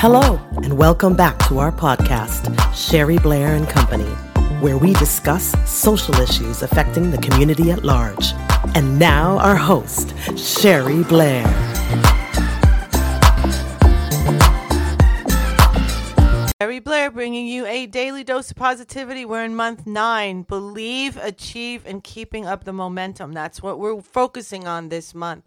Hello, and welcome back to our podcast, Sherry Blair and Company, where we discuss social issues affecting the community at large. And now, our host, Sherry Blair. Sherry Blair bringing you a daily dose of positivity. We're in month nine. Believe, achieve, and keeping up the momentum. That's what we're focusing on this month.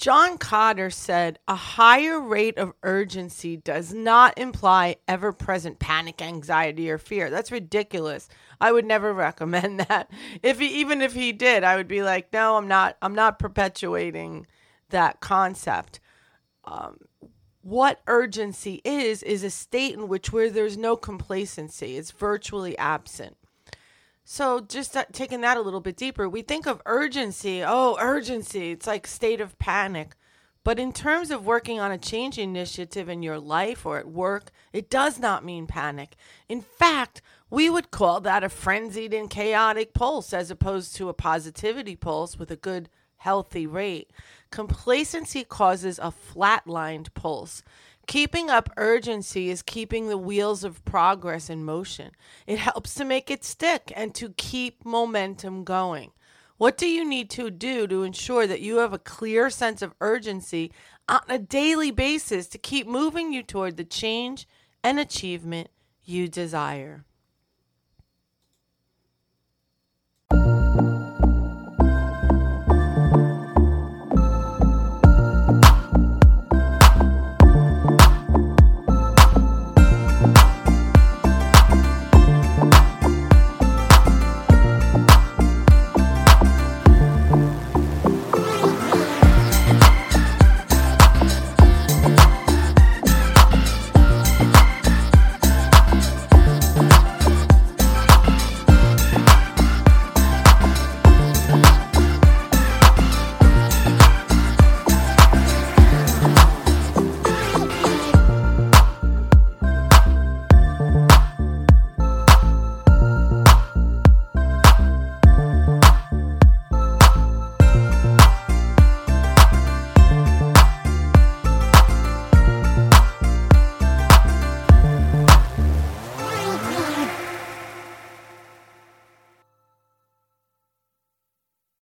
John Kotter said, A higher rate of urgency does not imply ever present panic, anxiety, or fear. That's ridiculous. I would never recommend that. If he, even if he did, I would be like, no, I'm not, I'm not perpetuating that concept. Um, what urgency is, is a state in which where there's no complacency, it's virtually absent. So, just uh, taking that a little bit deeper, we think of urgency. Oh, urgency. It's like state of panic. But in terms of working on a change initiative in your life or at work, it does not mean panic. In fact, we would call that a frenzied and chaotic pulse as opposed to a positivity pulse with a good, healthy rate. Complacency causes a flatlined pulse. Keeping up urgency is keeping the wheels of progress in motion. It helps to make it stick and to keep momentum going. What do you need to do to ensure that you have a clear sense of urgency on a daily basis to keep moving you toward the change and achievement you desire?